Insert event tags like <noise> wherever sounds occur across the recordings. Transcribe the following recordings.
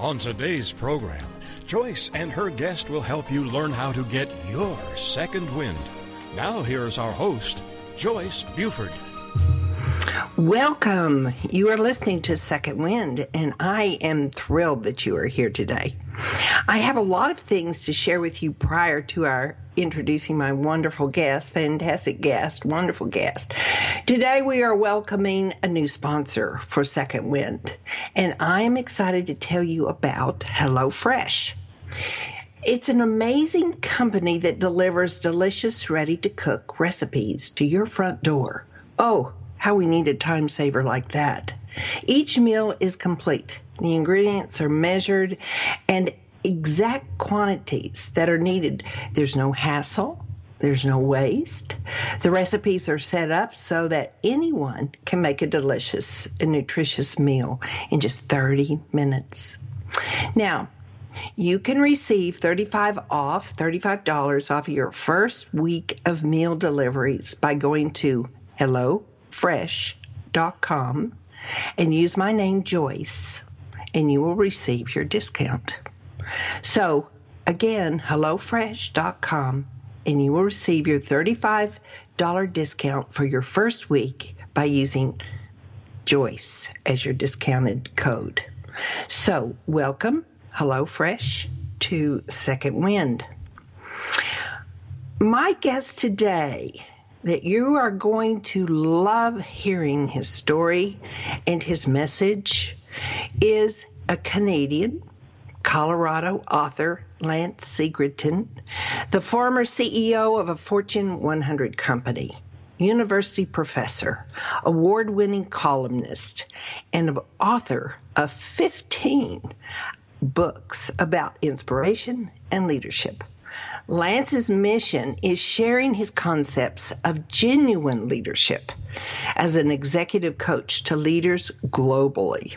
On today's program, Joyce and her guest will help you learn how to get your second wind. Now, here's our host, Joyce Buford. Welcome. You are listening to Second Wind, and I am thrilled that you are here today. I have a lot of things to share with you prior to our introducing my wonderful guest, fantastic guest, wonderful guest. Today we are welcoming a new sponsor for Second Wind, and I am excited to tell you about HelloFresh. It's an amazing company that delivers delicious, ready to cook recipes to your front door. Oh, how we need a time saver like that. Each meal is complete. The ingredients are measured and exact quantities that are needed. There's no hassle. There's no waste. The recipes are set up so that anyone can make a delicious and nutritious meal in just 30 minutes. Now, you can receive 35 off, $35 off your first week of meal deliveries by going to hello HelloFresh.com and use my name Joyce, and you will receive your discount. So, again, HelloFresh.com, and you will receive your $35 discount for your first week by using Joyce as your discounted code. So, welcome, HelloFresh, to Second Wind. My guest today that you are going to love hearing his story and his message is a Canadian, Colorado author, Lance Secretan, the former CEO of a Fortune 100 company, university professor, award winning columnist, and author of 15 books about inspiration and leadership. Lance's mission is sharing his concepts of genuine leadership as an executive coach to leaders globally.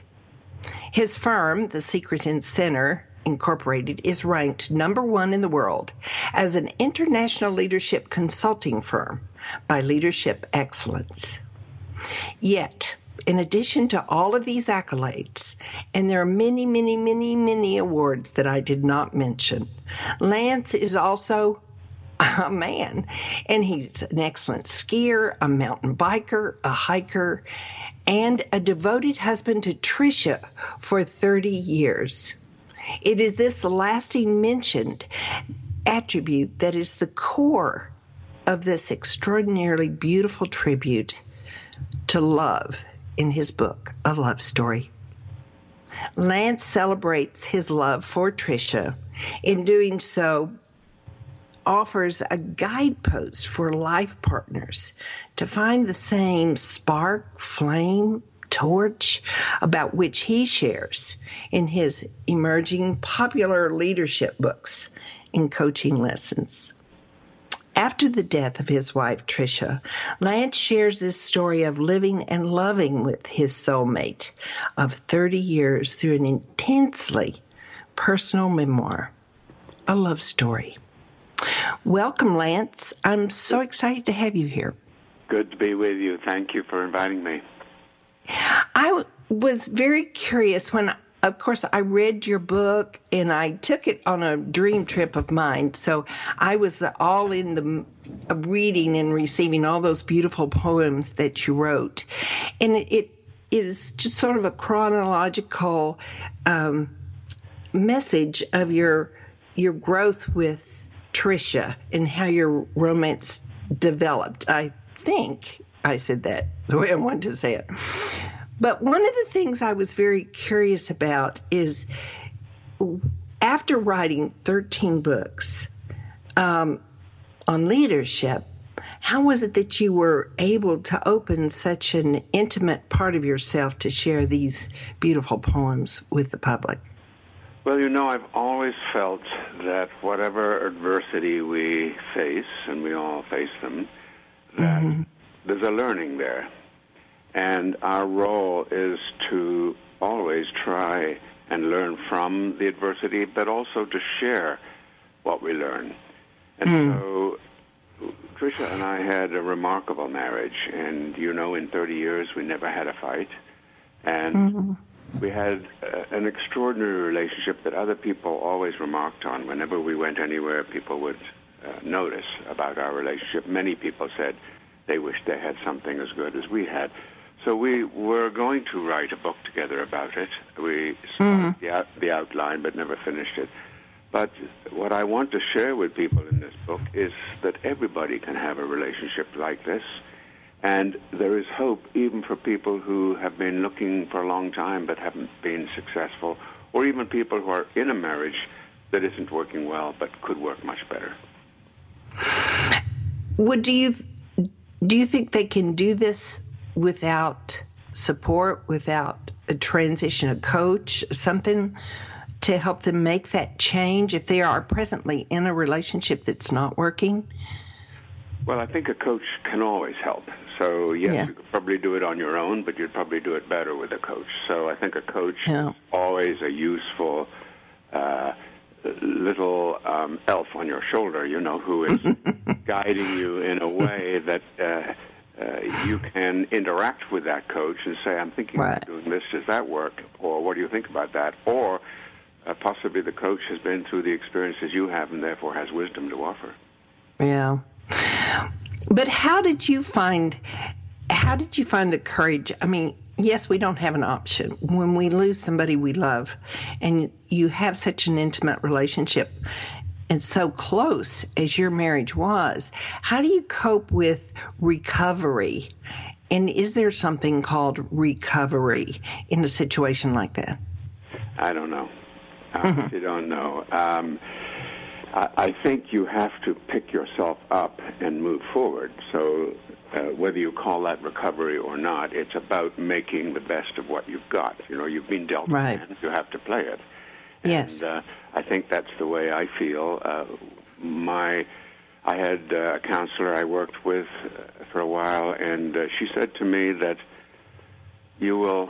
His firm, the Secretan Center Incorporated, is ranked number one in the world as an international leadership consulting firm by Leadership Excellence. Yet, in addition to all of these accolades, and there are many, many, many, many awards that I did not mention, Lance is also <laughs> a man, and he's an excellent skier, a mountain biker, a hiker, and a devoted husband to Tricia for 30 years. It is this lasting mentioned attribute that is the core of this extraordinarily beautiful tribute to love in his book, A Love Story. Lance celebrates his love for Tricia. In doing so, offers a guidepost for life partners to find the same spark, flame, torch about which he shares in his emerging popular leadership books and coaching lessons. After the death of his wife, Tricia, Lance shares this story of living and loving with his soulmate of 30 years through an intensely personal memoir, a love story. Welcome, Lance. I'm so excited to have you here. Good to be with you. Thank you for inviting me. I was very curious when of course, I read your book and I took it on a dream trip of mine. So I was all in the reading and receiving all those beautiful poems that you wrote. And it, is just sort of a chronological um, message of your your growth with Tricia and how your romance developed. I think I said that the way I wanted to say it. But one of the things I was very curious about is after writing 13 books, um, on leadership. How was it that you were able to open such an intimate part of yourself to share these beautiful poems with the public? Well, you know, I've always felt that whatever adversity we face, and we all face them, that mm-hmm. there's a learning there. And our role is to always try and learn from the adversity, but also to share what we learn. And mm. so Tricia and I had a remarkable marriage, and you know, in 30 years we never had a fight. And mm-hmm we had uh, an extraordinary relationship that other people always remarked on. Whenever we went anywhere, people would uh, notice about our relationship. Many people said they wished they had something as good as we had. So we were going to write a book together about it. We started mm-hmm. the, out, the outline but never finished it. But what I want to share with people in this book is that everybody can have a relationship like this and there is hope even for people who have been looking for a long time but haven't been successful, or even people who are in a marriage that isn't working well but could work much better. Would do you do you think they can do this without support, without a transition, a coach, something to help them make that change if they are presently in a relationship that's not working? Well, I think a coach can always help. So yes, yeah. you could probably do it on your own, but you'd probably do it better with a coach. So I think a coach yeah. is always a useful uh, little um, elf on your shoulder, you know, who is <laughs> guiding you in a way that uh, uh, you can interact with that coach and say, "I'm thinking right. of doing this. Does that work?" Or "What do you think about that?" Or uh, possibly the coach has been through the experiences you have and therefore has wisdom to offer. Yeah. But how did you find how did you find the courage? I mean, yes, we don't have an option when we lose somebody we love, and you have such an intimate relationship and so close as your marriage was. How do you cope with recovery? And is there something called recovery in a situation like that? I don't know. I mm-hmm. don't know. Um, I think you have to pick yourself up and move forward. So, uh, whether you call that recovery or not, it's about making the best of what you've got. You know, you've been dealt right. hand, you have to play it. Yes. And uh, I think that's the way I feel. Uh, my, I had uh, a counselor I worked with uh, for a while, and uh, she said to me that you will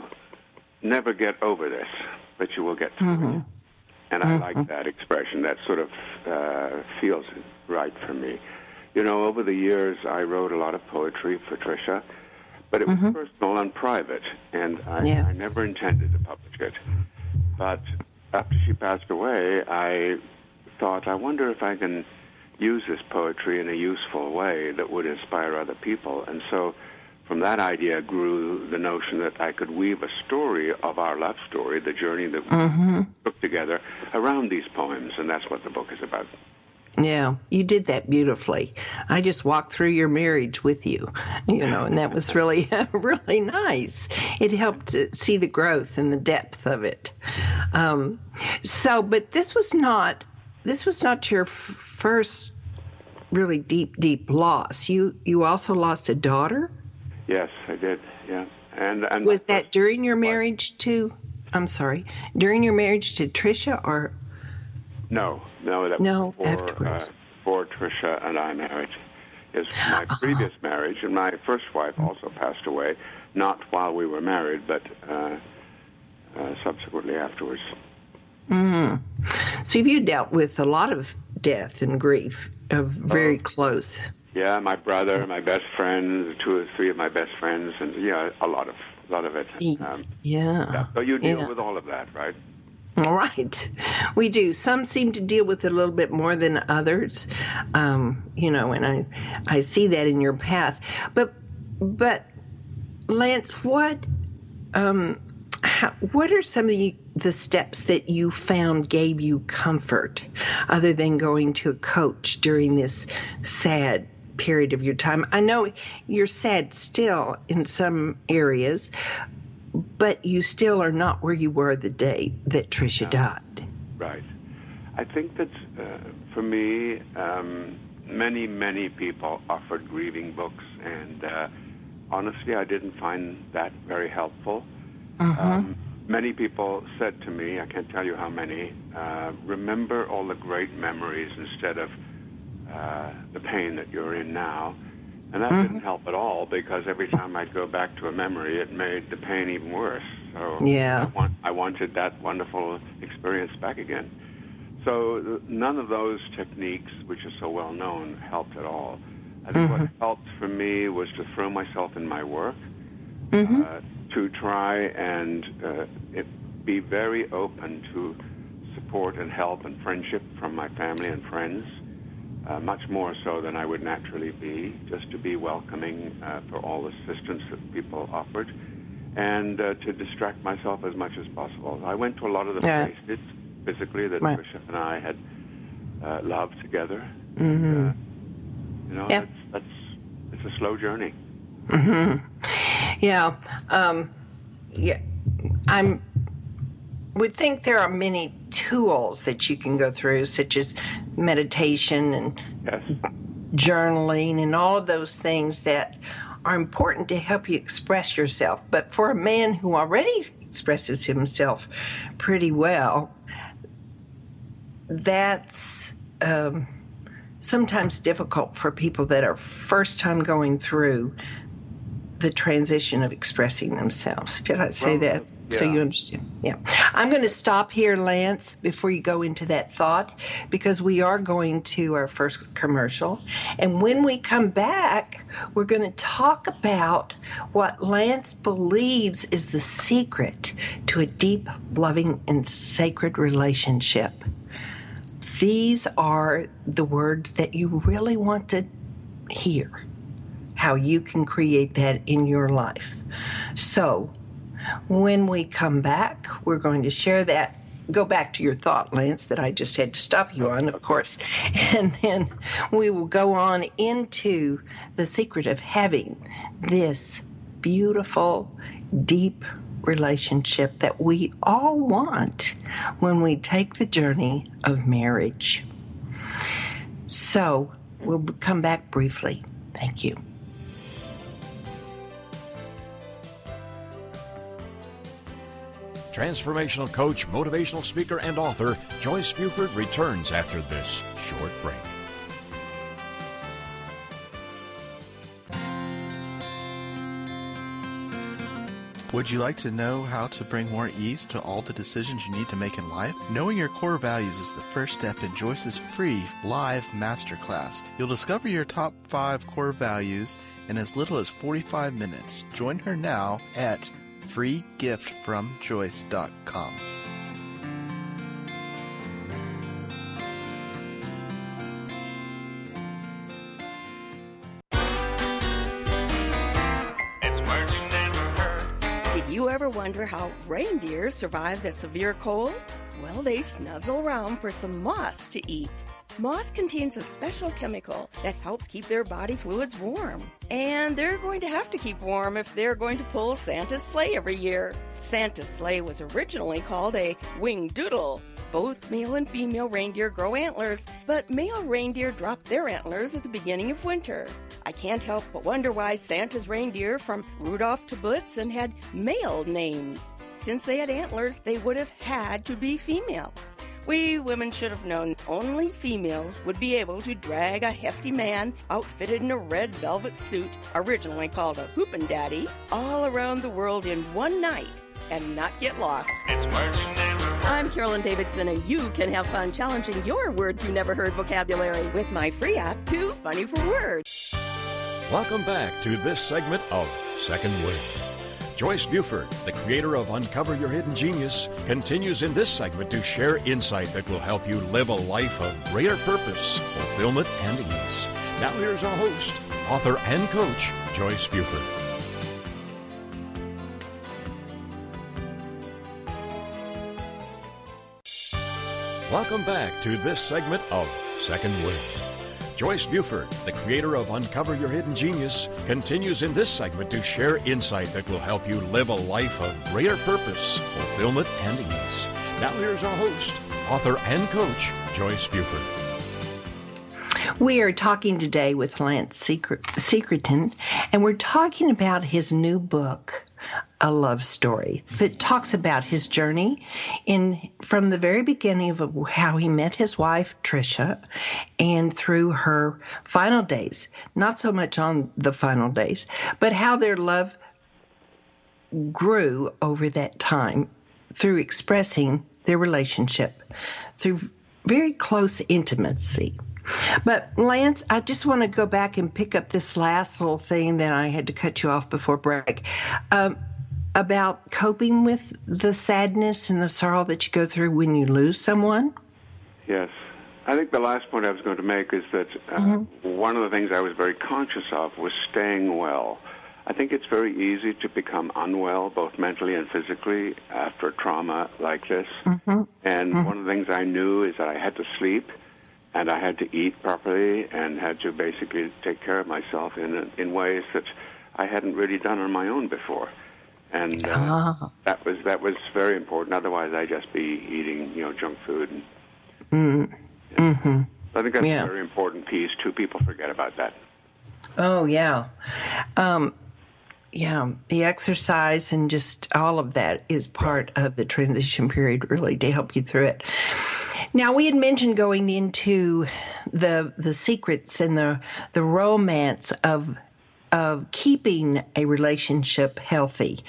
never get over this, but you will get through mm-hmm. it. And I mm-hmm. like that expression. That sort of uh, feels right for me. You know, over the years, I wrote a lot of poetry for Tricia, but it was mm-hmm. personal and private, and I, yeah. I never intended to publish it. But after she passed away, I thought, I wonder if I can use this poetry in a useful way that would inspire other people. And so from that idea grew the notion that I could weave a story of our love story, the journey that we mm-hmm. took together, around these poems, and that's what the book is about. Yeah, you did that beautifully. I just walked through your marriage with you, you know, and that was really, <laughs> really nice. It helped to see the growth and the depth of it. Um, so, but this was not, this was not your f- first really deep, deep loss. You, you also lost a daughter. Yes, I did. Yeah, and and was that during your marriage to? I'm sorry, during your marriage to Tricia, or no, no, that no was before, uh, before Tricia and I married. Is <sighs> my previous marriage, and my first wife also passed away, not while we were married, but uh, uh, subsequently afterwards. Mm. So you dealt with a lot of death and grief, of very oh. close. Yeah, my brother, my best friends, two or three of my best friends, and yeah, a lot of a lot of it. Um, yeah. yeah. So you deal yeah. with all of that, right? All <laughs> right, we do. Some seem to deal with it a little bit more than others, um, you know, and I I see that in your path. But but Lance, what um, how, what are some of the, the steps that you found gave you comfort, other than going to a coach during this sad period of your time. I know you're sad still in some areas, but you still are not where you were the day that Tricia died. Right. I think that uh, for me, um, many, many people offered grieving books, and uh, honestly, I didn't find that very helpful. Mm-hmm. Um, many people said to me, I can't tell you how many, uh, remember all the great memories instead of uh, the pain that you're in now. And that Mhm. didn't help at all because every time I'd go back to a memory, it made the pain even worse. So Yeah. I, want, I wanted that wonderful experience back again. So none of those techniques, which are so well known, helped at all. I think what Mhm. helped for me was to throw myself in my work, Mm-hmm. uh, to try and uh, it, be very open to support and help and friendship from my family and friends, uh, much more so than I would naturally be, just to be welcoming uh, for all assistance that people offered, and uh, to distract myself as much as possible. I went to a lot of the Yeah. places physically that Right. Tricia and I had uh, loved together. Mhm. Uh, you know, Yeah. that's, that's it's a slow journey. hmm Yeah. Um, yeah. I'm. Would think there are many tools that you can go through, such as meditation and Yes. journaling and all of those things that are important to help you express yourself. But for a man who already expresses himself pretty well, that's um, sometimes difficult for people that are first time going through the transition of expressing themselves. Did I say Well, that? So you understand? Yeah. I'm going to stop here, Lance, before you go into that thought, because we are going to our first commercial. And when we come back, we're going to talk about what Lance believes is the secret to a deep, loving, and sacred relationship. These are the words that you really want to hear how you can create that in your life. So, when we come back, we're going to share that. Go back to your thought, Lance, that I just had to stop you on, of course. <laughs> And then we will go on into the secret of having this beautiful, deep relationship that we all want when we take the journey of marriage. So, we'll come back briefly. Thank you. Transformational coach, motivational speaker, and author Joyce Buford returns after this short break. Would you like to know how to bring more ease to all the decisions you need to make in life? Knowing your core values is the first step in Joyce's free live masterclass. You'll discover your top five core values in as little as 45 minutes. Join her now at freegiftfromjoyce.com. It's words you never heard. Did you ever wonder how reindeer survive the severe cold? Well, they snuzzle around for some moss to eat. Moss contains a special chemical that helps keep their body fluids warm. And they're going to have to keep warm if they're going to pull Santa's sleigh every year. Santa's sleigh was originally called a wing doodle. Both male and female reindeer grow antlers, but male reindeer drop their antlers at the beginning of winter. I can't help but wonder why Santa's reindeer from Rudolph to Blitzen had male names. Since they had antlers, they would have had to be female. We women should have known only females would be able to drag a hefty man outfitted in a red velvet suit, originally called a hoopin' daddy, all around the world in one night and not get lost. It's words you never. I'm Carolyn Davidson, and you can have fun challenging your words you never heard vocabulary with my free app, Too Funny for Words. Welcome back to this segment of Second Wind. Joyce Buford, the creator of Uncover Your Hidden Genius, continues in this segment to share insight that will help you live a life of greater purpose, fulfillment, and ease. Now, here's our host, author, and coach, Joyce Buford. Welcome back to this segment of Second Wind. Joyce Buford, the creator of Uncover Your Hidden Genius, continues in this segment to share insight that will help you live a life of greater purpose, fulfillment, and ease. Now, here's our host, author, and coach, Joyce Buford. We are talking today with Lance Secret, Secretan, and we're talking about his new book, A Love Story, that talks about his journey in from the very beginning of how he met his wife Tricia, and through her final days. Not so much on the final days, but how their love grew over that time through expressing their relationship through very close intimacy. But Lance, I just want to go back and pick up this last little thing that I had to cut you off before break um, about coping with the sadness and the sorrow that you go through when you lose someone. Yes. I think the last point I was going to make is that uh, mm-hmm. one of the things I was very conscious of was staying well. I think it's very easy to become unwell, both mentally and physically, after trauma like this. Mm-hmm. And mm-hmm. one of the things I knew is that I had to sleep, and I had to eat properly, and had to basically take care of myself in in ways that I hadn't really done on my own before. And uh, ah. that was that was very important. Otherwise, I'd just be eating, you know, junk food. And, mm. mm-hmm. I think that's yeah. a very important piece too. People forget about that. Oh yeah. Um, yeah, the exercise and just all of that is part of the transition period, really, to help you through it. Now, we had mentioned going into the the secrets and the the romance of of keeping a relationship healthy.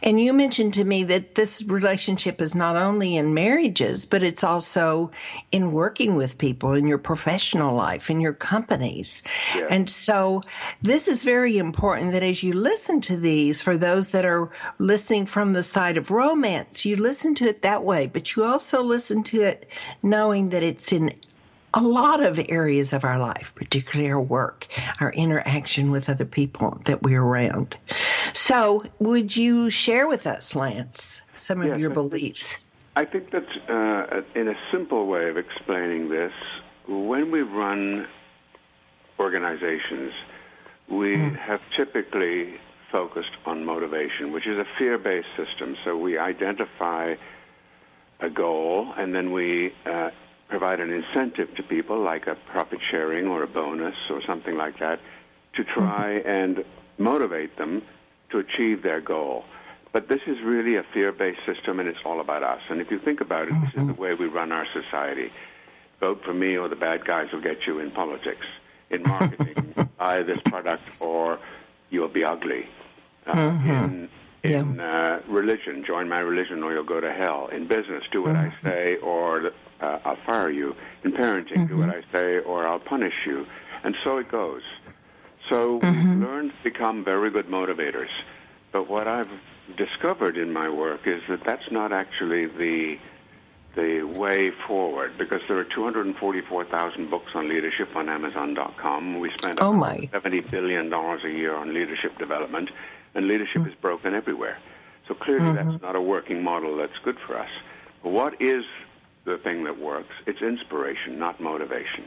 And you mentioned to me that this relationship is not only in marriages, but it's also in working with people in your professional life, in your companies. Yeah. And so this is very important that as you listen to these, for those that are listening from the side of romance, you listen to it that way, but you also listen to it knowing that it's in a lot of areas of our life, particularly our work, our interaction with other people that we're around. So, would you share with us, Lance, some of yes, your beliefs? I think that uh, in a simple way of explaining this, when we run organizations, we mm. have typically focused on motivation, which is a fear based system. So we identify a goal and then we uh, provide an incentive to people, like a profit sharing or a bonus or something like that, to try mm-hmm. and motivate them to achieve their goal. But this is really a fear based system, and it's all about us. And if you think about it, this is the mm-hmm. way we run our society. Vote for me, or the bad guys will get you in politics. In <laughs> marketing, buy this product, or you'll be ugly. Uh, mm-hmm. In in yeah. uh, religion, join my religion or you'll go to hell. In business, do what mm-hmm. I say or uh, I'll fire you. In parenting, mm-hmm. do what mm-hmm. I say or I'll punish you. And so it goes. So mm-hmm. we've learned to become very good motivators. But what I've discovered in my work is that that's not actually the the way forward because there are 244,000 books on leadership on Amazon.com. We spend oh my. 70 billion dollars a year on leadership development, and leadership mm. is broken everywhere. So clearly, mm-hmm. that's not a working model that's good for us. But what is the thing that works? It's inspiration, not motivation.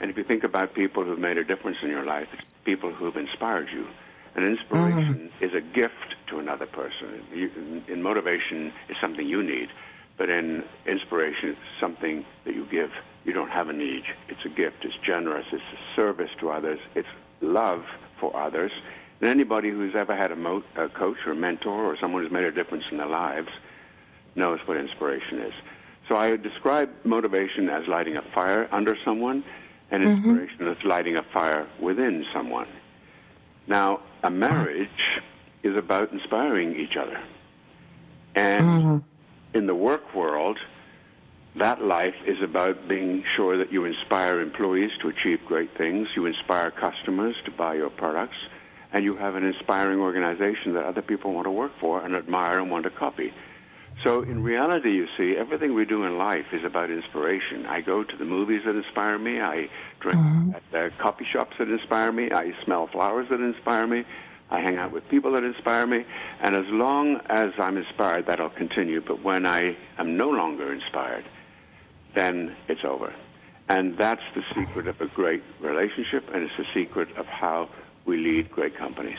And if you think about people who've made a difference in your life, it's people who've inspired you. And inspiration mm-hmm. is a gift to another person. You, in motivation, is something you need, but in inspiration, it's something that you give. You don't have a need. It's a gift. It's generous. It's a service to others. It's love for others. And anybody who's ever had a, mo- a coach or a mentor or someone who's made a difference in their lives knows what inspiration is. So I describe motivation as lighting a fire under someone, and mm-hmm. inspiration mm-hmm. as lighting a fire within someone. Now, a marriage is about inspiring each other. And mm-hmm. in the work world, that life is about being sure that you inspire employees to achieve great things, you inspire customers to buy your products, and you have an inspiring organization that other people want to work for and admire and want to copy. So in reality, you see, everything we do in life is about inspiration. I go to the movies that inspire me. I drink mm-hmm. at the coffee shops that inspire me. I smell flowers that inspire me. I hang out with people that inspire me. And as long as I'm inspired, that'll continue. But when I am no longer inspired, then it's over. And that's the secret of a great relationship, and it's the secret of how we lead great companies.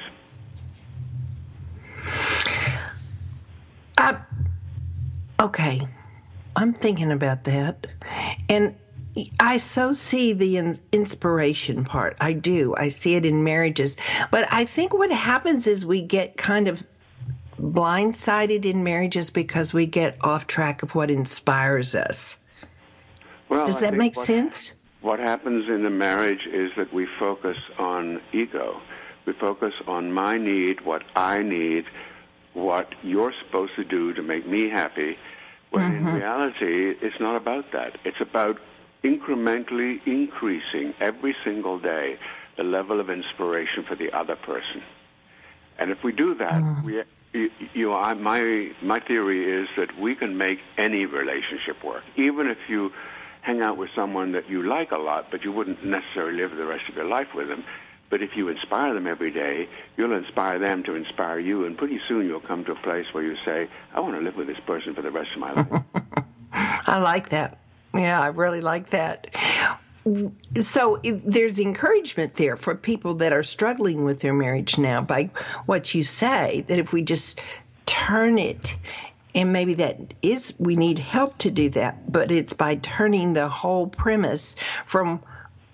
Uh, okay, I'm thinking about that. And I so see the in- inspiration part. I do. I see it in marriages. But I think what happens is we get kind of blindsided in marriages because we get off track of what inspires us. Well, Does that make what- sense? What happens in a marriage is that we focus on ego. We focus on my need, what I need, what you're supposed to do to make me happy. When in mm-hmm. reality, it's not about that. It's about incrementally increasing every single day the level of inspiration for the other person. And if we do that, mm. we, you, you know, I, my my theory is that we can make any relationship work, even if you hang out with someone that you like a lot, but you wouldn't necessarily live the rest of your life with them. But if you inspire them every day, you'll inspire them to inspire you, and pretty soon you'll come to a place where you say, "I want to live with this person for the rest of my life." <laughs> I like that. Yeah, I really like that. So there's encouragement there for people that are struggling with their marriage now by what you say that if we just turn it and maybe that is we need help to do that but it's by turning the whole premise from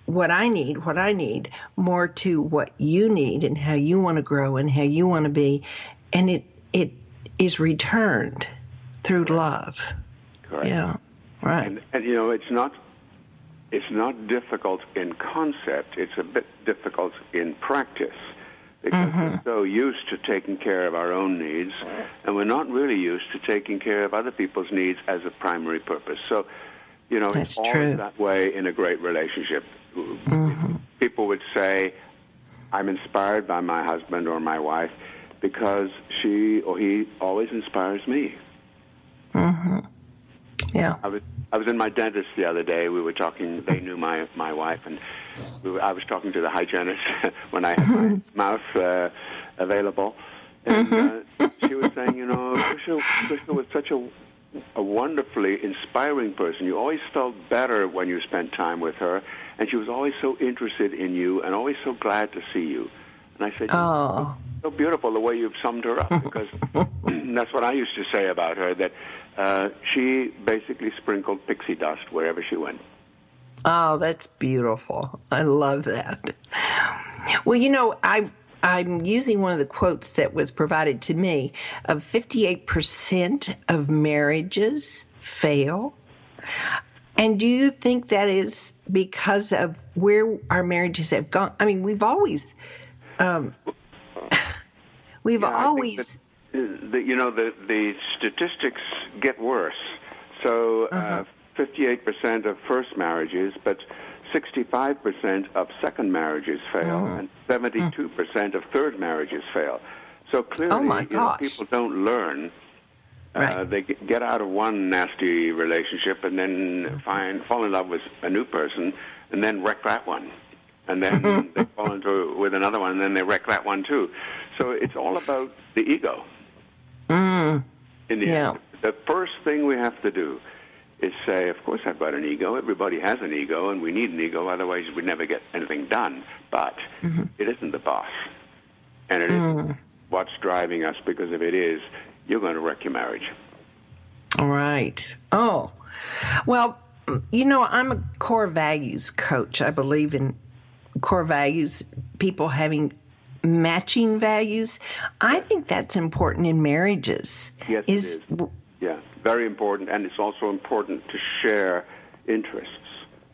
what I need, what I need, more to what you need and how you want to grow and how you want to be and it it is returned through love. Correct. Yeah. Right. And, and you know, it's not it's not difficult in concept. It's a bit difficult in practice because mm-hmm. we're so used to taking care of our own needs, and we're not really used to taking care of other people's needs as a primary purpose. So, you know, That's it's always true. that way in a great relationship. People would say, "I'm inspired by my husband or my wife because she or he always inspires me." Yeah. I was I was in my dentist the other day. We were talking. They knew my my wife, and we were, I was talking to the hygienist <laughs> when I had my mouth uh, available, and uh, she was saying, you know, Crystal, Crystal was such a a wonderfully inspiring person. You always felt better when you spent time with her, and she was always so interested in you and always so glad to see you. And I said, Oh. so beautiful the way you've summed her up because <laughs> that's what I used to say about her that uh, she basically sprinkled pixie dust wherever she went. Oh, that's beautiful. I love that. Well, you know, I I'm using one of the quotes that was provided to me of 58% of marriages fail. And do you think that is because of where our marriages have gone? I mean, we've always um, <laughs> we've Yeah, always that, uh, you know the the statistics get worse. So uh, 58% of first marriages, but 65% of second marriages fail, and 72% of third marriages fail. So clearly, Oh, you know, people don't learn. Uh, they get get out of one nasty relationship and then find fall in love with a new person, and then wreck that one, and then <laughs> they fall into with another one, and then they wreck that one too. So it's all about the ego. mm, In the Yeah. end, the first thing we have to do is say, of course, I've got an ego. Everybody has an ego, and we need an ego. Otherwise, we'd never get anything done. But mm-hmm. it isn't the boss, and it not mm. what's driving us. Because if it is, you're going to wreck your marriage. All right. Oh, well, you know, I'm a core values coach. I believe in core values, people having matching values. I think that's important in marriages. Yes, it is. Yeah, very important, and it's also important to share interests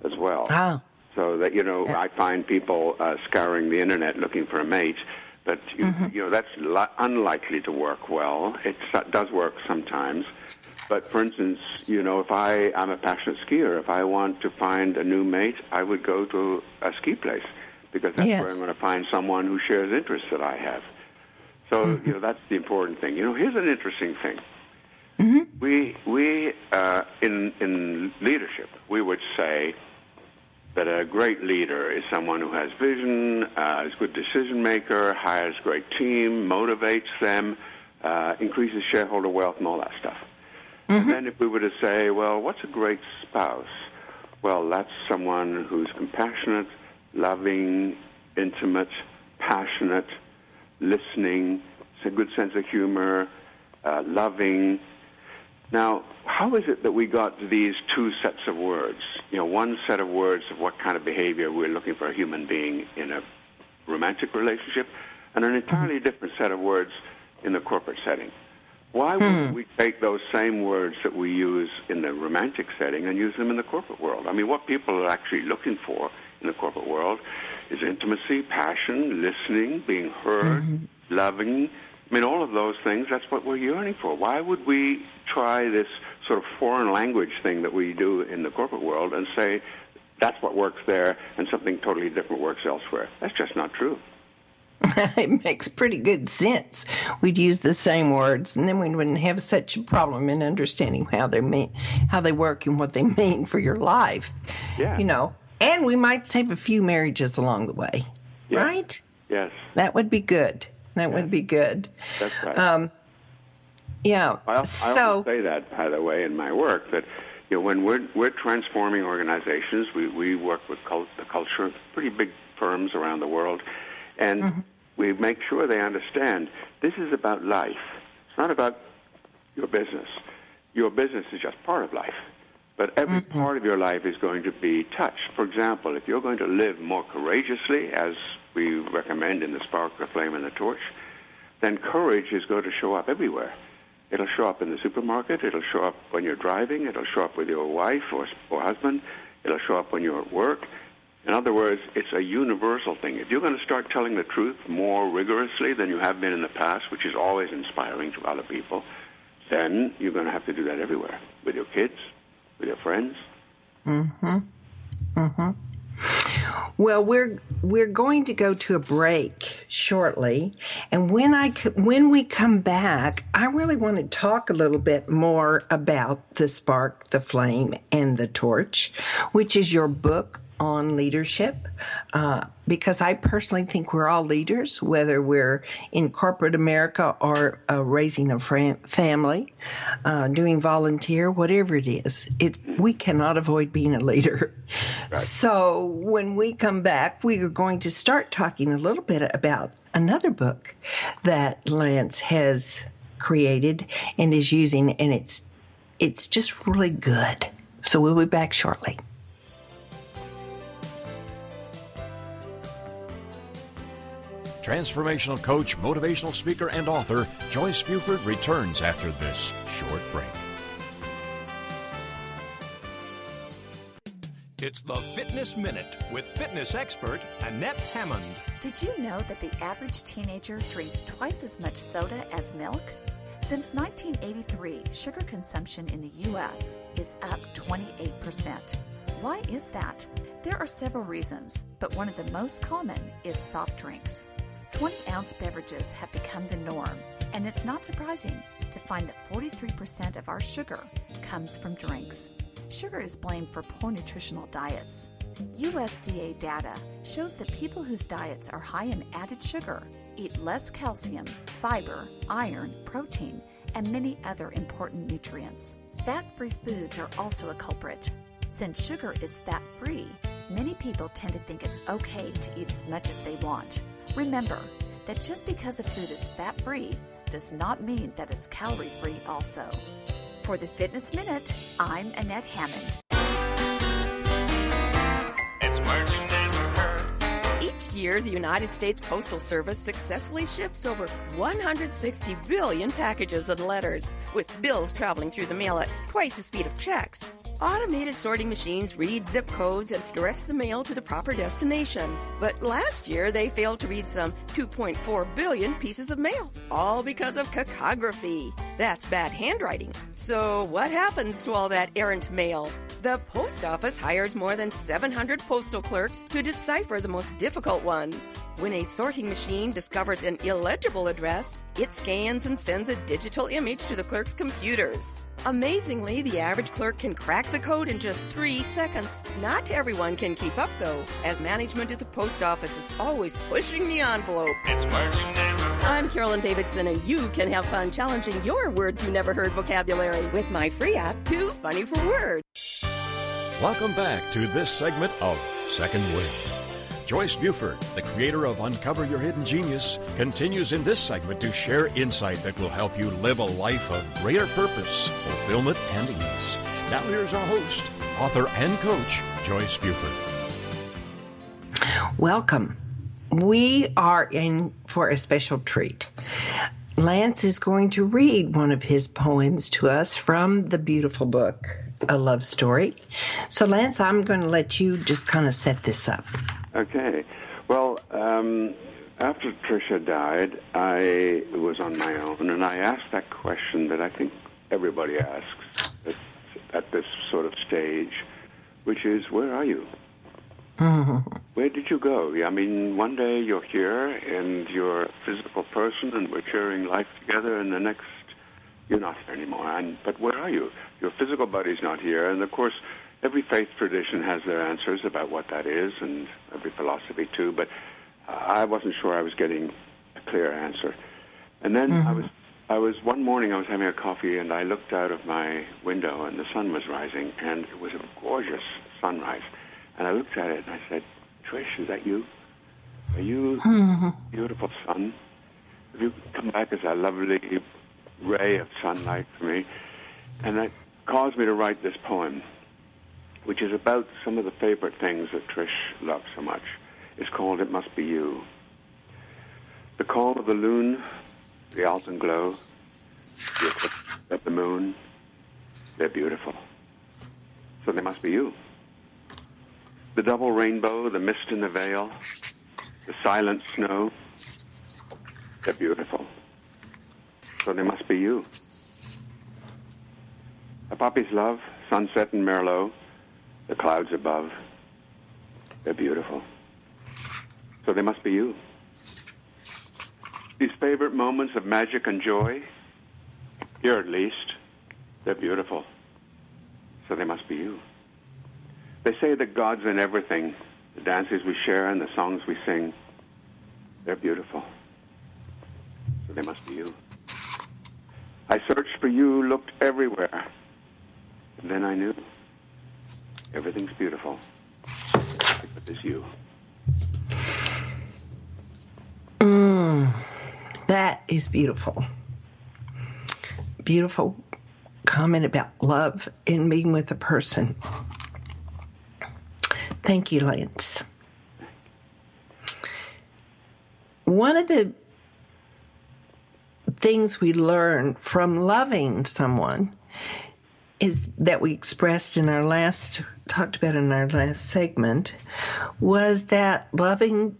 as well. Oh, So that you know, I find people uh, scouring the internet looking for a mate, but you, mm-hmm. you know that's li- unlikely to work well. It s- does work sometimes, but for instance, you know, if I I'm a passionate skier, if I want to find a new mate, I would go to a ski place because that's Yes. where I'm going to find someone who shares interests that I have. So mm-hmm. you know that's the important thing. You know, here's an interesting thing. We we uh, in in leadership we would say that a great leader is someone who has vision, uh, is a good decision maker, hires a great team, motivates them, uh, increases shareholder wealth, and all that stuff. And then if we were to say, well, what's a great spouse? Well, that's someone who's compassionate, loving, intimate, passionate, listening, has a good sense of humor, uh, loving. Now, how is it that we got these two sets of words? you know, one set of words of what kind of behavior we're looking for a human being in a romantic relationship, and an entirely mm-hmm. different set of words in the corporate setting. Why hmm. wouldn't we take those same words that we use in the romantic setting and use them in the corporate world? I mean, what people are actually looking for in the corporate world is intimacy, passion, listening, being heard, mm-hmm. loving. I mean, all of those things, that's what we're yearning for. Why would we try this sort of foreign language thing that we do in the corporate world and say that's what works there and something totally different works elsewhere? That's just not true. <laughs> it makes pretty good sense. We'd use the same words, and then we wouldn't have such a problem in understanding how they mean, how they work, and what they mean for your life. Yeah. You know, and we might save a few marriages along the way, right? Yes, That would be good. That would be good. that's right. Um, yeah. I, I so always say that, by the way, in my work, that you know, when we're we're transforming organizations, we we work with cult, the culture of pretty big firms around the world, and we make sure they understand this is about life. It's not about your business. Your business is just part of life. But every part of your life is going to be touched. For example, if you're going to live more courageously, as we recommend in the Spark, the Flame, and the Torch, then courage is going to show up everywhere. It'll show up in the supermarket. It'll show up when you're driving. It'll show up with your wife or, or husband. It'll show up when you're at work. In other words, it's a universal thing. If you're going to start telling the truth more rigorously than you have been in the past, which is always inspiring to other people, then you're going to have to do that everywhere with your kids, with your friends. Mm-hmm. Mm-hmm. Well, we're we're going to go to a break shortly, and when I when we come back, I really want to talk a little bit more about the spark, the flame, and the torch, which is your book on leadership, uh, because I personally think we're all leaders, whether we're in corporate America or uh, raising a fam- family, uh, doing volunteer, whatever it is. It we cannot avoid being a leader. So when we come back, we are going to start talking a little bit about another book that Lance has created and is using, and it's it's just really good. So we'll be back shortly. Transformational coach, motivational speaker, and author Joyce Buford returns after this short break. It's the Fitness Minute with fitness expert Annette Hammond. Did you know that the average teenager drinks twice as much soda as milk? Since 1983, sugar consumption in the U.S. is up 28%. Why is that? There are several reasons, but one of the most common is soft drinks. 20 ounce beverages have become the norm, and it's not surprising to find that 43% of our sugar comes from drinks. Sugar is blamed for poor nutritional diets. USDA data shows that people whose diets are high in added sugar eat less calcium, fiber, iron, protein, and many other important nutrients. Fat free foods are also a culprit. Since sugar is fat free, many people tend to think it's okay to eat as much as they want. Remember that just because a food is fat free does not mean that it's calorie free also. For the Fitness Minute, I'm Annette Hammond. It's words year, the United States Postal Service successfully ships over 160 billion packages and letters, with bills traveling through the mail at twice the speed of checks. Automated sorting machines read zip codes and directs the mail to the proper destination. But last year, they failed to read some 2.4 billion pieces of mail, all because of cacography. That's bad handwriting. So, what happens to all that errant mail? The post office hires more than 700 postal clerks to decipher the most difficult ones. When a sorting machine discovers an illegible address, it scans and sends a digital image to the clerk's computers. Amazingly, the average clerk can crack the code in just three seconds. Not everyone can keep up, though, as management at the post office is always pushing the envelope. It's words you never heard. I'm Carolyn Davidson, and you can have fun challenging your words you never heard vocabulary with my free app, Too Funny for Words. Welcome back to this segment of Second Wind. Joyce Buford, the creator of Uncover Your Hidden Genius, continues in this segment to share insight that will help you live a life of greater purpose, fulfillment, and ease. Now here's our host, author and coach, Joyce Buford. Welcome. We are in for a special treat. Lance is going to read one of his poems to us from the beautiful book, A Love Story. So, Lance, I'm going to let you just kind of set this up. Okay. Well, um, after Tricia died, I was on my own, and I asked that question that I think everybody asks at, at this sort of stage, which is, where are you? <laughs> Where did you go? I mean, one day you're here and you're a physical person and we're sharing life together, and the next you're not here anymore. And, but where are you? Your physical body's not here. And of course, every faith tradition has their answers about what that is, and every philosophy too. But I wasn't sure I was getting a clear answer. And then I mm-hmm. was, I was one morning I was having a coffee, and I looked out of my window, and the sun was rising, and it was a gorgeous sunrise. And I looked at it and I said, Trish, is that you? Are you mm-hmm. beautiful sun? Have you come back as a lovely ray of sunlight for me? And that caused me to write this poem, which is about some of the favorite things that Trish loves so much. It's called It Must Be You. The call of the loon, the alpenglow, the eclipse of the moon, they're beautiful. So they must be you. The double rainbow, the mist in the veil, the silent snow, they're beautiful. So they must be you. A puppy's love, sunset and Merlot, the clouds above, they're beautiful. So they must be you. These favorite moments of magic and joy, here at least, they're beautiful. So they must be you. They say that God's in everything the dances we share and the songs we sing. They're beautiful. So they must be you. I searched for you, looked everywhere. And then I knew everything's beautiful. But there's you. Mm, that is beautiful. Beautiful comment about love and being with a person. Thank you, Lance. One of the things we learn from loving someone is that we expressed in our last talked about in our last segment was that loving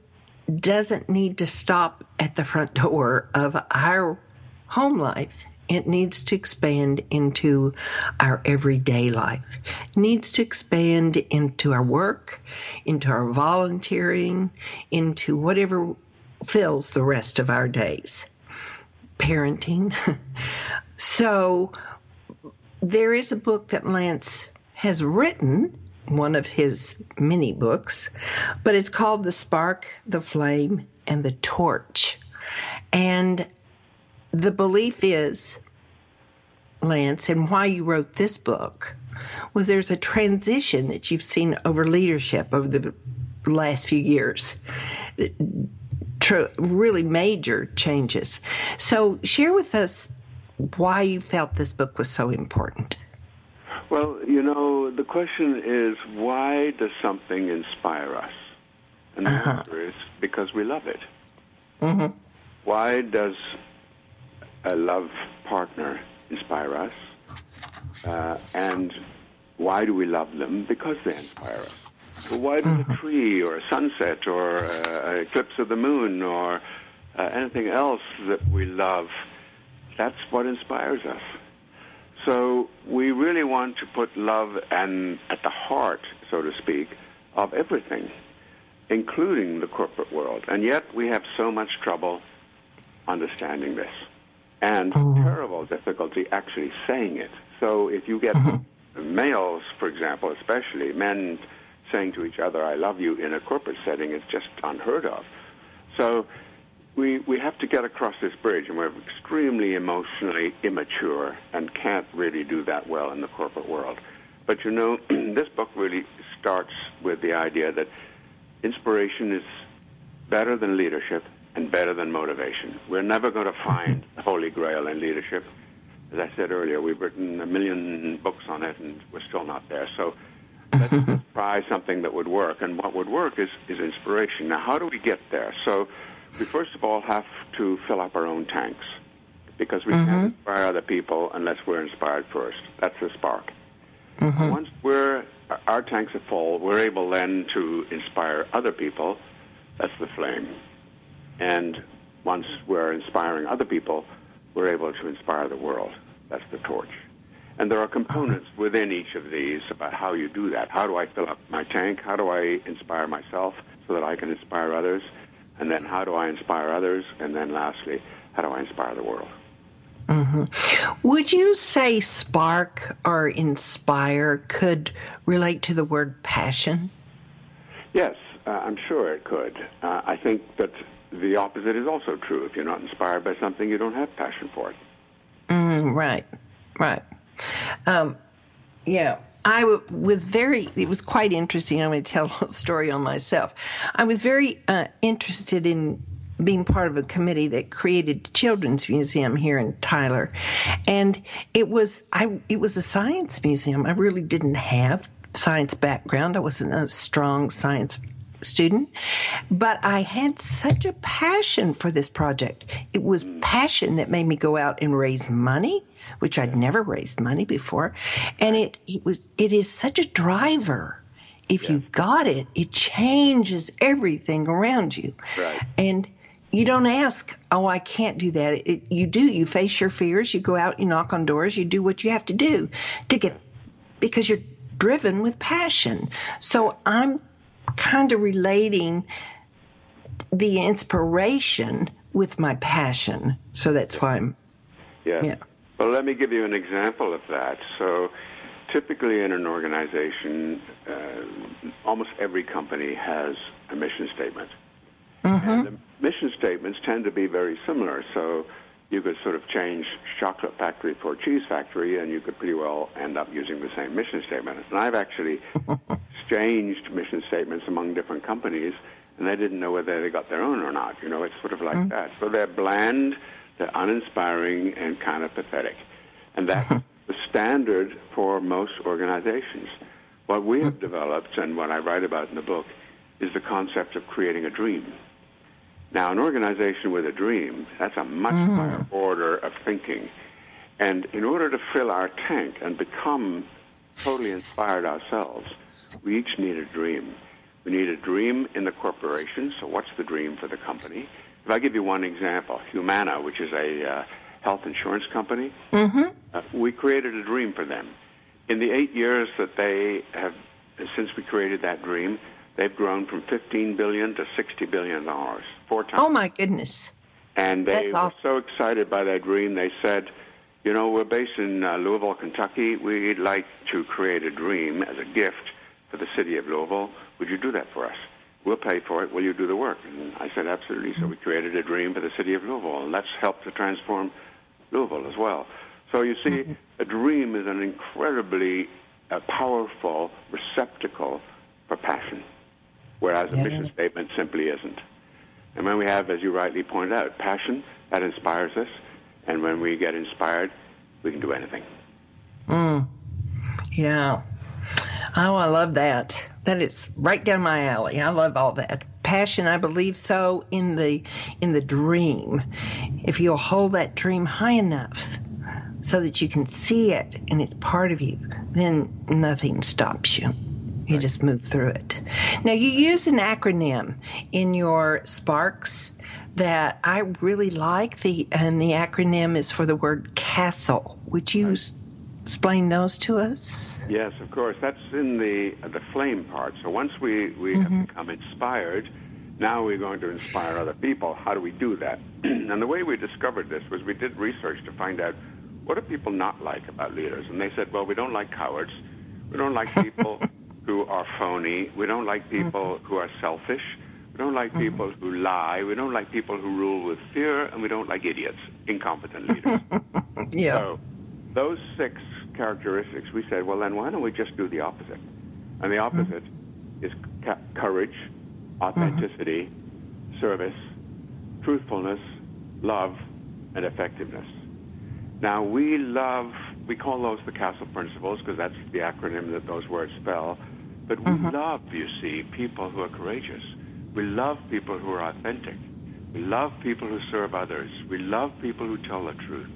doesn't need to stop at the front door of our home life. It needs to expand into our everyday life. It needs to expand into our work, into our volunteering, into whatever fills the rest of our days. Parenting. <laughs> so there is a book that Lance has written, one of his many books, but it's called The Spark, the Flame, and the Torch. And the belief is, Lance, and why you wrote this book was there's a transition that you've seen over leadership over the last few years. Tr- really major changes. So, share with us why you felt this book was so important. Well, you know, the question is why does something inspire us? And the Uh-huh. answer is because we love it. Mm-hmm. Why does a love partner inspire us? Uh, and why do we love them? Because they inspire us. Well, why does a tree or a sunset or uh, an eclipse of the moon or uh, anything else that we love, that's what inspires us. So we really want to put love and at the heart, so to speak, of everything, including the corporate world. And yet we have so much trouble understanding this and oh, terrible difficulty actually saying it. So if you get uh-huh. males, for example, especially men saying to each other, I love you in a corporate setting, it's just unheard of. So we, we have to get across this bridge, and we're extremely emotionally immature and can't really do that well in the corporate world. But you know, <clears throat> this book really starts with the idea that inspiration is better than leadership and better than motivation. We're never going to find the <laughs> holy grail in leadership. As I said earlier, we've written a million books on it, and we're still not there. So let's <laughs> try something that would work. And what would work is, is inspiration. Now, how do we get there? So, we first of all have to fill up our own tanks because we can't mm-hmm. inspire other people unless we're inspired first. That's the spark. Mm-hmm. Once we're our tanks are full, we're able then to inspire other people. That's the flame. And once we're inspiring other people, we're able to inspire the world. That's the torch. And there are uh-huh. components within each of these about how you do that. How do I fill up my tank? How do I inspire myself so that I can inspire others? And then how do I inspire others? And then lastly, how do I inspire the world? Would you say spark or inspire could relate to the word passion? Yes, uh, I'm sure it could. Uh, I think that the opposite is also true. If you're not inspired by something, you don't have passion for it. Mm, right, right. Um, yeah, I w- was very, it was quite interesting. I'm going to tell <laughs> a story on myself. I was very uh, interested in being part of a committee that created the Children's Museum here in Tyler. And it was, I, it was a science museum. I really didn't have science background. I wasn't a strong science student, but I had such a passion for this project. It was passion that made me go out and raise money, which I'd never raised money before, and it it was it is such a driver. If you got it, it changes everything around you. Right. And you don't ask, oh, I can't do that. It, you do. You face your fears. You go out, you knock on doors, you do what you have to do to get, because you're driven with passion. So I'm kind of relating the inspiration with my passion. So that's why I'm, Yeah. Yeah. Well, let me give you an example of that. So, typically in an organization, uh, almost every company has a mission statement. And the mission statements tend to be very similar. So, you could sort of change chocolate factory for cheese factory, and you could pretty well end up using the same mission statement. And I've actually <laughs> exchanged mission statements among different companies, and they didn't know whether they got their own or not. You know, it's sort of like that. So they're bland, they're uninspiring, and kind of pathetic. And that's <laughs> the standard for most organizations. What we have developed, and what I write about in the book, is the concept of creating a dream. Now, an organization with a dream, that's a much mm. higher order of thinking. And in order to fill our tank and become totally inspired ourselves, we each need a dream. We need a dream in the corporation. So, what's the dream for the company? If I give you one example, Humana, which is a uh, health insurance company, uh, we created a dream for them. In the eight years that they have, since we created that dream, they've grown from 15 billion to 60 billion dollars, four times. oh my goodness. And they That's were awesome. so excited by that dream, they said, you know, we're based in uh, Louisville, Kentucky. We'd like to create a dream as a gift for the city of Louisville. Would you do that for us? We'll pay for it. Will you do the work? And I said, absolutely. So we mm-hmm. created a dream for the city of Louisville, and that's helped to transform Louisville as well. So you see, mm-hmm. a dream is an incredibly uh, powerful receptacle for passion, whereas a Yeah. mission statement simply isn't. And when we have, as you rightly point out, passion, that inspires us. And when we get inspired, we can do anything. Mm. Yeah. Oh, I love that. That is right down my alley. I love all that. Passion, I believe so in the in the dream. If you'll hold that dream high enough so that you can see it and it's part of you, then nothing stops you. You just move through it. Now you use an acronym in your Sparks that I really like the and the acronym is for the word castle. Would you s- explain those to us? Yes, of course. That's in the the flame part. So once we, we have mm-hmm. become inspired, now we're going to inspire other people. How do we do that? <clears throat> and the way we discovered this was we did research to find out what do people not like about leaders. And they said, well, we don't like cowards. We don't like people <laughs> who are phony. We don't like people mm-hmm. who are selfish. We don't like mm-hmm. people who lie. We don't like people who rule with fear. And we don't like idiots, incompetent leaders. <laughs> Yeah. So, those six characteristics, we said, well, then why don't we just do the opposite? And the opposite hmm. is ca- courage, authenticity, mm-hmm. service, truthfulness, love, and effectiveness. Now, we love, we call those the castle principles because that's the acronym that those words spell. But we mm-hmm. love, you see, people who are courageous. We love people who are authentic. We love people who serve others. We love people who tell the truth.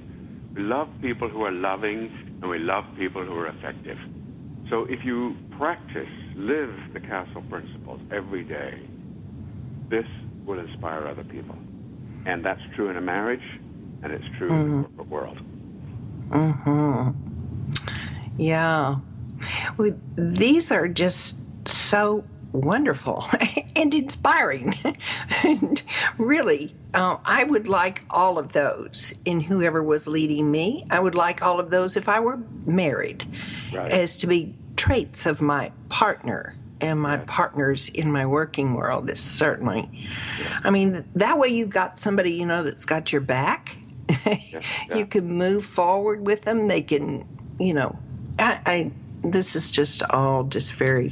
We love people who are loving, and we love people who are effective. So if you practice, live the castle principles every day, this will inspire other people. And that's true in a marriage, and it's true in the corporate world. hmm Yeah. Well, these are just so wonderful <laughs> and inspiring. <laughs> and really, uh, I would like all of those in whoever was leading me. I would like all of those if I were married, Right. as to be traits of my partner and my partners in my working world is certainly. I mean, that way you've got somebody you know that's got your back. <laughs> <laughs> you can move forward with them. They can, you know, I, I this is just all just very,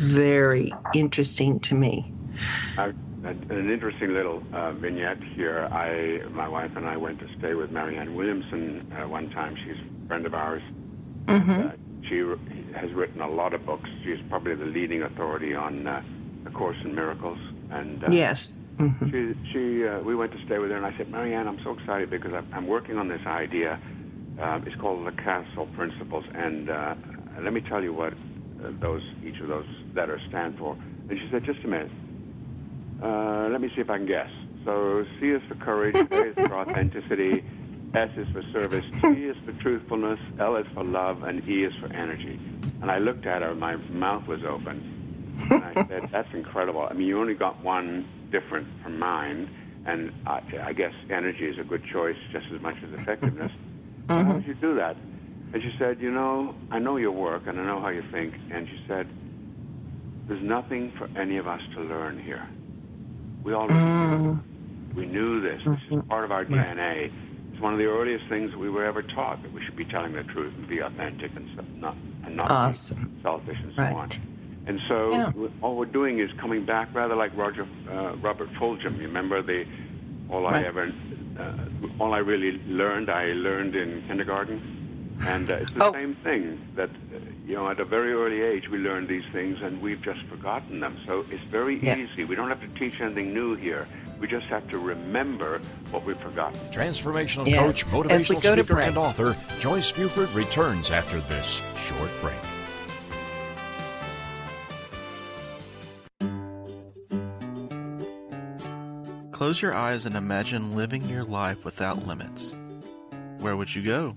very interesting to me. Uh, an interesting little uh, vignette here. I, my wife and I went to stay with Marianne Williamson uh, one time. She's a friend of ours. Mm-hmm. Uh, she has written a lot of books. She's probably the leading authority on uh, A Course in Miracles. And uh, yes. hmm she, she, uh, we went to stay with her, and I said, Marianne, I'm so excited because I'm, I'm working on this idea. Um, it's called the Castle Principles, and uh, let me tell you what uh, those each of those letters stand for. And she said, just a minute. Uh, let me see if I can guess. So C is for courage, A is for authenticity, S is for service, T is for truthfulness, L is for love, and E is for energy. And I looked at her, my mouth was open. And I said, <laughs> that's incredible. I mean, you only got one different from mine, and I, I guess energy is a good choice just as much as effectiveness. <laughs> How did you do that? And she said, you know, I know your work and I know how you think. And she said, there's nothing for any of us to learn here. We already knew. We knew this. This is part of our DNA. It's one of the earliest things we were ever taught that we should be telling the truth and be authentic and so, not and not Awesome. be selfish and so Right. on. And so Yeah. all we're doing is coming back, rather like Roger uh, Robert Fulghum. You remember the all I ever, uh, all I really learned, I learned in kindergarten. And uh, it's the Oh. same thing that, uh, you know, at a very early age we learn these things and we've just forgotten them. So it's very Yeah. easy. We don't have to teach anything new here. We just have to remember what we've forgotten. Transformational Yes. coach, motivational speaker, and author Joyce Buford returns after this short break. Close your eyes and imagine living your life without limits. Where would you go?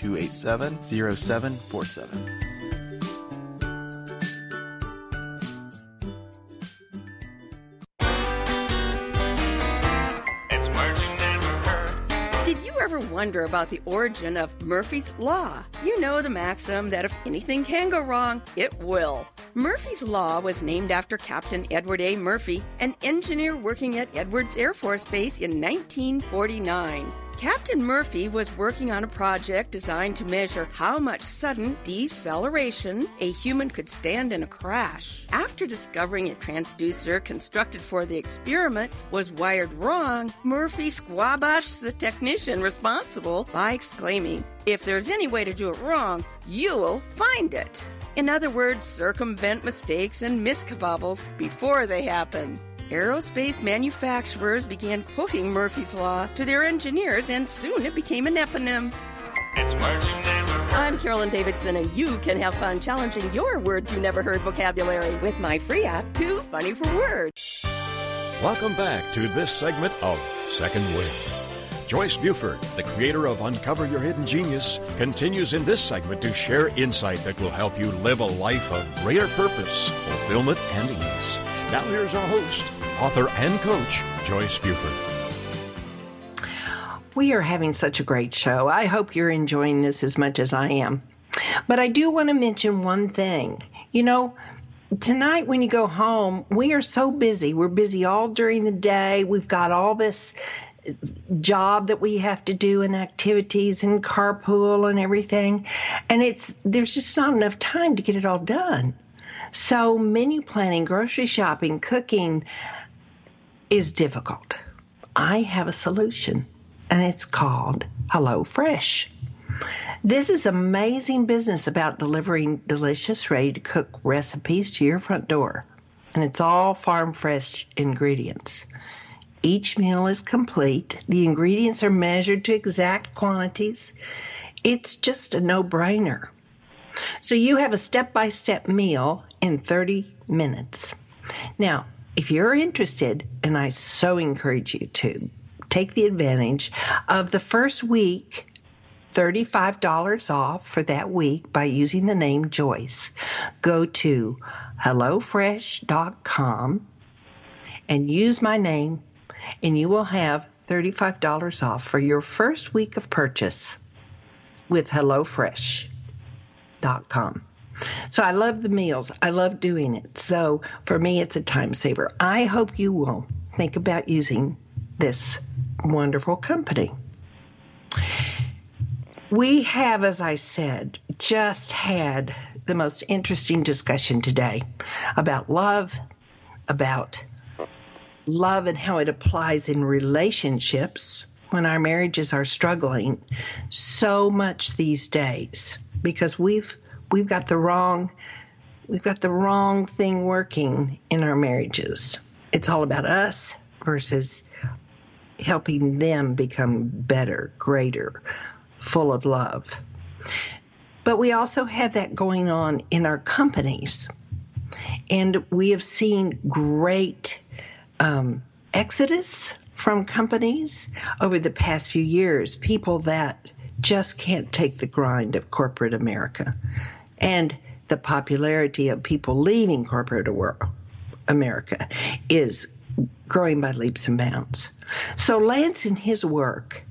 287 0747. It's words you never heard. Did you ever wonder about the origin of Murphy's Law? You know the maxim that if anything can go wrong, it will. Murphy's Law was named after Captain Edward A. Murphy, an engineer working at Edwards Air Force Base in 1949. Captain Murphy was working on a project designed to measure how much sudden deceleration a human could stand in a crash. After discovering a transducer constructed for the experiment was wired wrong, Murphy squabashed the technician responsible by exclaiming, If there's any way to do it wrong, you'll find it. In other words, circumvent mistakes and miskabobbles before they happen. Aerospace manufacturers began quoting Murphy's Law to their engineers, and soon it became an eponym. It's words you never heard. I'm Carolyn Davidson, and you can have fun challenging your words you never heard vocabulary with my free app, Too Funny for Words. Welcome back to this segment of Second Wind. Joyce Buford, the creator of Uncover Your Hidden Genius, continues in this segment to share insight that will help you live a life of greater purpose, fulfillment, and ease. Now here's our host, author and coach, Joyce Buford. We are having such a great show. I hope you're enjoying this as much as I am. But I do want to mention one thing. You know, tonight when you go home, we are so busy. We're busy all during the day. We've got all this job that we have to do and activities and carpool and everything. And it's there's just not enough time to get it all done. So menu planning, grocery shopping, cooking is difficult. I have a solution and it's called Hello Fresh. This is amazing business about delivering delicious, ready to cook recipes to your front door. And it's all farm fresh ingredients. Each meal is complete. The ingredients are measured to exact quantities. It's just a no brainer. So you have a step by step meal in 30 minutes. Now, if you're interested, and I so encourage you to take the advantage of the first week $35 off for that week by using the name Joyce. Go to HelloFresh.com and use my name, and you will have $35 off for your first week of purchase with HelloFresh.com. So I love the meals. I love doing it. So for me, it's a time saver. I hope you will think about using this wonderful company. We have, as I said, just had the most interesting discussion today about love, about love and how it applies in relationships when our marriages are struggling so much these days because we've we've got the wrong we've got the wrong thing working in our marriages. It's all about us versus helping them become better, greater, full of love. But we also have that going on in our companies. And we have seen great um, exodus from companies over the past few years, people that just can't take the grind of corporate America and the popularity of people leaving corporate America is growing by leaps and bounds. So Lance in his work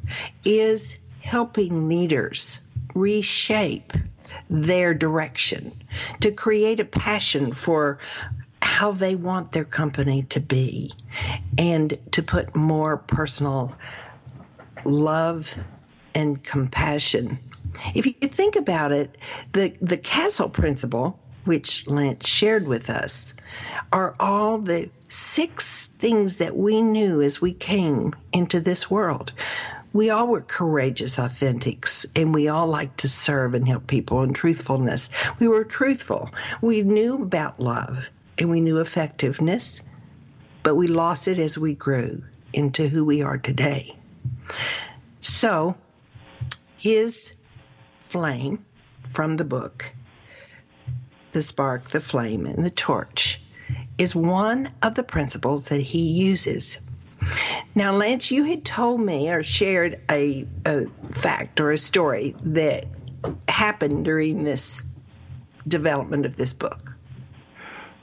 is helping leaders reshape their direction to create a passion for how they want their company to be and to put more personal love and compassion. If you think about it, the, the castle principle, which Lance shared with us, are all the six things that we knew as we came into this world we all were courageous authentics and we all liked to serve and help people and truthfulness. We were truthful. We knew about love and we knew effectiveness, but we lost it as we grew into who we are today. So, his flame from the book, the spark, the flame, and the torch, is one of the principles that he uses now, Lance, you had told me or shared a, a fact or a story that happened during this development of this book.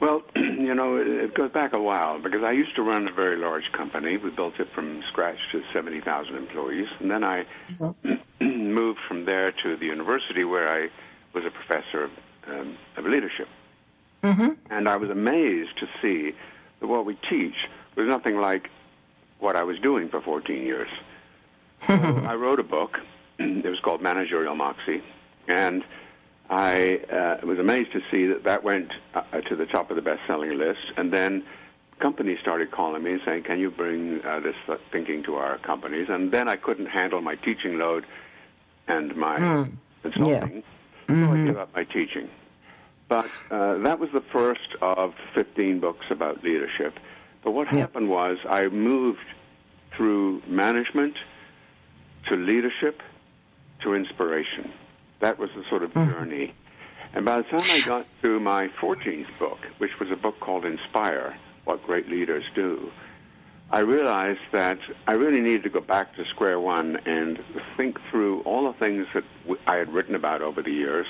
Well, <clears throat> you know, it goes back a while because I used to run a very large company. We built it from scratch to 70,000 employees. And then I mm-hmm. <clears throat> moved from there to the university where I was a professor of, um, of leadership. Mm-hmm. And I was amazed to see that what we teach was nothing like what I was doing for 14 years. <laughs> so I wrote a book. <clears throat> It was called Managerial Moxie, and I uh, was amazed to see that that went uh, to the top of the best-selling list. And then companies started calling me and saying, "Can you bring uh, this thinking to our companies?" And then I couldn't handle my teaching load and my mm. consulting, yeah. mm-hmm. so I mm-hmm. gave up my teaching. But uh, that was the first of 15 books about leadership. But what yeah. happened was I moved through management to leadership to inspiration. That was the sort of mm. journey. And by the time I got to my 14th book, which was a book called Inspire What Great Leaders Do, I realized that I really needed to go back to square one and think through all the things that I had written about over the years,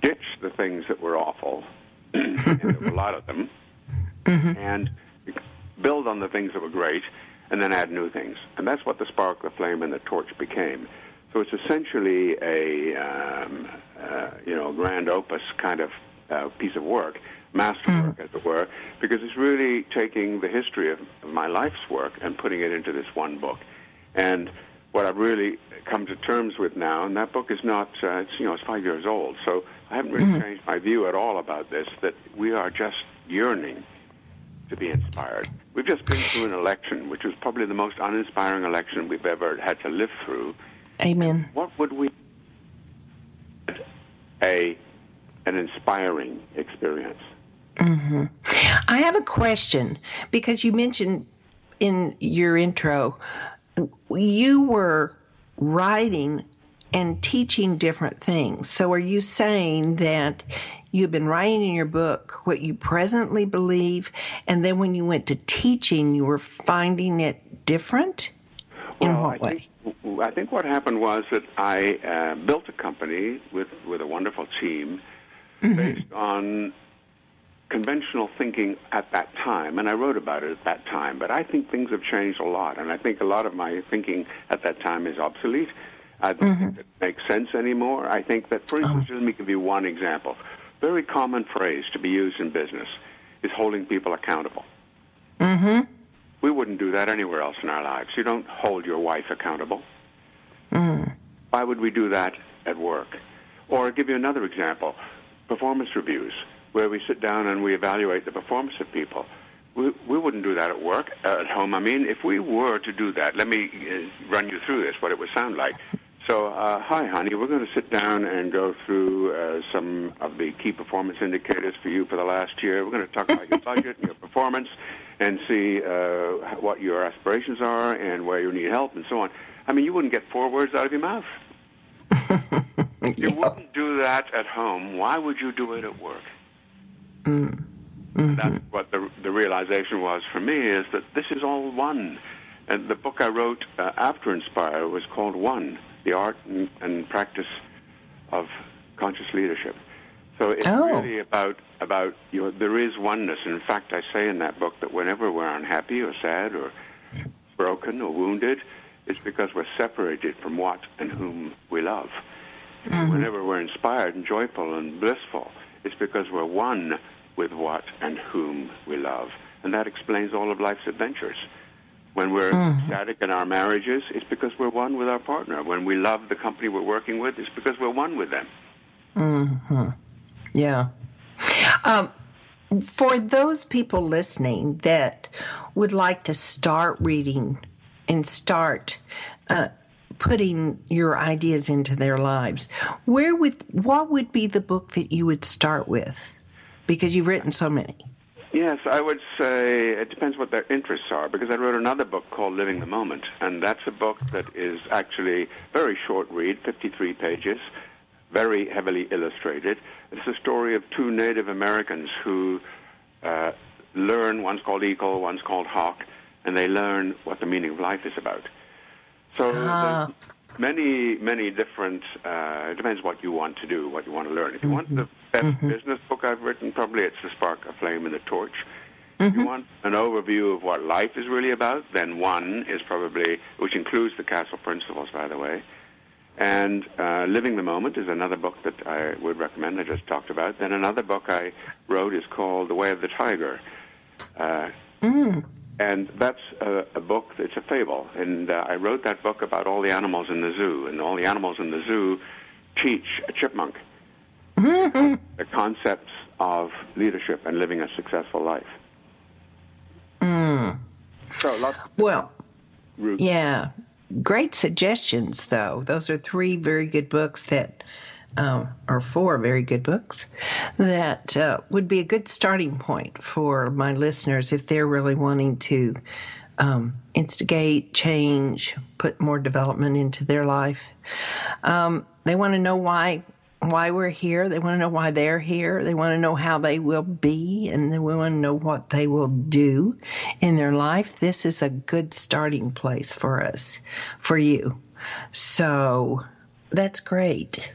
ditch the things that were awful, <clears throat> and there were a lot of them, mm-hmm. and build on the things that were great, and then add new things. And that's what the spark, the flame, and the torch became. So it's essentially a um, uh, you know grand opus kind of uh, piece of work masterwork, as it were, because it's really taking the history of, my life's work and putting it into this one book. And what I've really come to terms with now, and that book is not, uh, it's, you know, it's five years old, so I haven't really changed my view at all about this, that we are just yearning to be inspired. We've just been through an election, which was probably the most uninspiring election we've ever had to live through. Amen. What would we a an inspiring experience? hmm I have a question because you mentioned in your intro you were writing and teaching different things. So are you saying that you've been writing in your book what you presently believe and then when you went to teaching you were finding it different? In what I way? I think what happened was that I uh, built a company with, with a wonderful team Mm-hmm. based on conventional thinking at that time, and I wrote about it at that time. But I think things have changed a lot, and I think a lot of my thinking at that time is obsolete. I don't think it makes sense anymore. I think that, for instance, let me give you one example. Very common phrase to be used in business is holding people accountable. Mm-hmm. We wouldn't do that anywhere else in our lives. You don't hold your wife accountable. Mm. Why would we do that at work? Or I'll give you another example performance reviews, where we sit down and we evaluate the performance of people. We, we wouldn't do that at work, uh, at home. I mean, if we were to do that, let me uh, run you through this, what it would sound like. So, uh, hi, honey, we're going to sit down and go through uh, some of the key performance indicators for you for the last year. We're going to talk about your <laughs> budget and your performance and see uh, what your aspirations are and where you need help and so on. I mean, you wouldn't get four words out of your mouth. <laughs> You wouldn't do that at home, why would you do it at work? Mm. That's what the, the realization was for me is that this is all one. And the book I wrote uh, after Inspire was called One, the art and, and practice of conscious leadership. So it's Oh. really about about you know, there is oneness. In fact, I say in that book that whenever we're unhappy or sad or broken or wounded, it's because we're separated from what and whom we love. And whenever we're inspired and joyful and blissful, it's because we're one with what and whom we love. And that explains all of life's adventures. When we're static in our marriages, it's because we're one with our partner. When we love the company we're working with, it's because we're one with them. hmm Yeah. Um, for those people listening that would like to start reading and start uh, putting your ideas into their lives, where would what would be the book that you would start with? Because you've written so many. Yes, I would say it depends what their interests are because I wrote another book called Living the Moment, and that's a book that is actually very short read, 53 pages, very heavily illustrated. It's the story of two Native Americans who uh, learn, one's called Eagle, one's called Hawk, and they learn what the meaning of life is about. So Ah. many, many different. Uh, it depends what you want to do, what you want to learn. If you want the best business book I've written, probably it's The Spark, a Flame, and the Torch. If you want an overview of what life is really about, then one is probably, which includes the Castle Principles, by the way. And uh, Living the Moment is another book that I would recommend. I just talked about. Then another book I wrote is called The Way of the Tiger. Uh, and that's a, a book, it's a fable. And uh, I wrote that book about all the animals in the zoo. And all the animals in the zoo teach a chipmunk the concepts of leadership and living a successful life. Mm. So lots Well, routes. yeah, great suggestions though. Those are three very good books that, um, or four very good books that uh, would be a good starting point for my listeners if they're really wanting to um, instigate change, put more development into their life. Um, they want to know why why we're here. They want to know why they're here. They want to know how they will be, and they want to know what they will do in their life. This is a good starting place for us, for you. So that's great.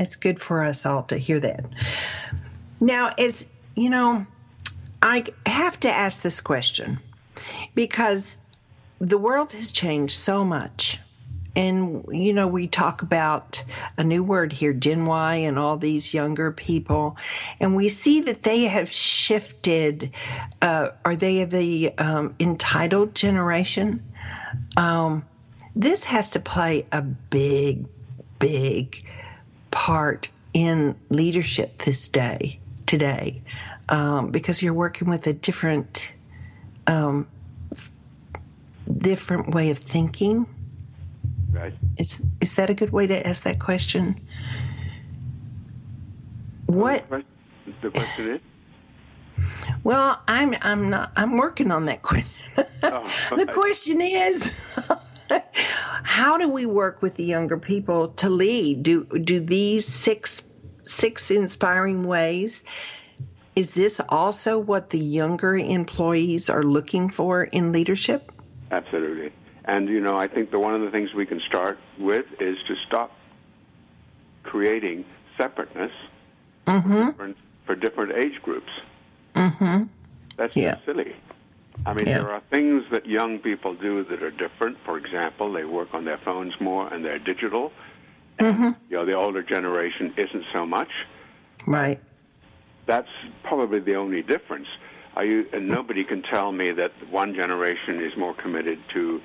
It's good for us all to hear that. Now, as you know, I have to ask this question because the world has changed so much. And you know we talk about a new word here gen y and all these younger people. And we see that they have shifted uh, are they the um, entitled generation? Um, this has to play a big big part in leadership this day today um, because you're working with a different um, different way of thinking Right. is is that a good way to ask that question? What? The question, the question is? Well, I'm I'm not I'm working on that question. <laughs> Oh, the question is, <laughs> <laughs> how do we work with the younger people to lead? Do do these six six inspiring ways? Is this also what the younger employees are looking for in leadership? Absolutely. And, you know, I think that one of the things we can start with is to stop creating separateness for, different, for different age groups. Mm-hmm. That's Yeah. just silly. I mean, Yeah. there are things that young people do that are different. For example, they work on their phones more and they're digital. Mm-hmm. You know, the older generation isn't so much. Right. That's probably the only difference. Are you, and nobody can tell me that one generation is more committed to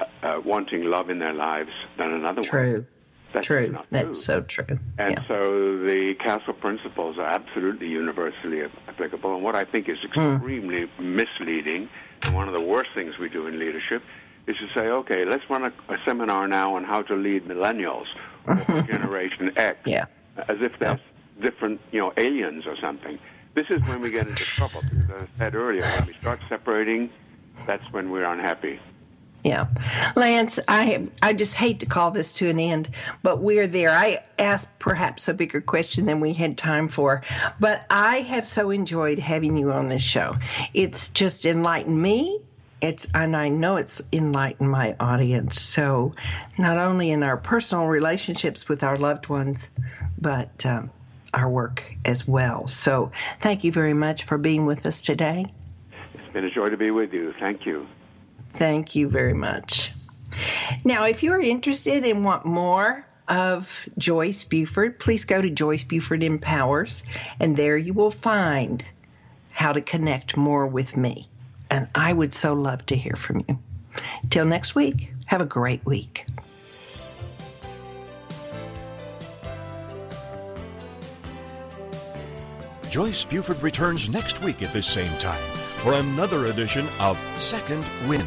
uh, uh, wanting love in their lives than another one. True. That's True. That's true. so true. And yeah. so the castle principles are absolutely universally applicable. And what I think is hmm. extremely misleading, and one of the worst things we do in leadership, is to say, okay, let's run a, a seminar now on how to lead millennials <laughs> or Generation X, Yeah. as if that's different, you know, aliens or something. This is when we get into trouble. Because as I said earlier, when we start separating, that's when we're unhappy. Yeah. Lance, I I just hate to call this to an end, but we're there. I asked perhaps a bigger question than we had time for, but I have so enjoyed having you on this show. It's just enlightened me. It's and I know it's enlightened my audience. So, not only in our personal relationships with our loved ones, but um, our work as well. So, thank you very much for being with us today. It's been a joy to be with you. Thank you. Thank you very much. Now, if you're interested and want more of Joyce Buford, please go to Joyce Buford Empowers, and there you will find how to connect more with me. And I would so love to hear from you. Till next week, have a great week. Joyce Buford returns next week at this same time for another edition of Second Wind.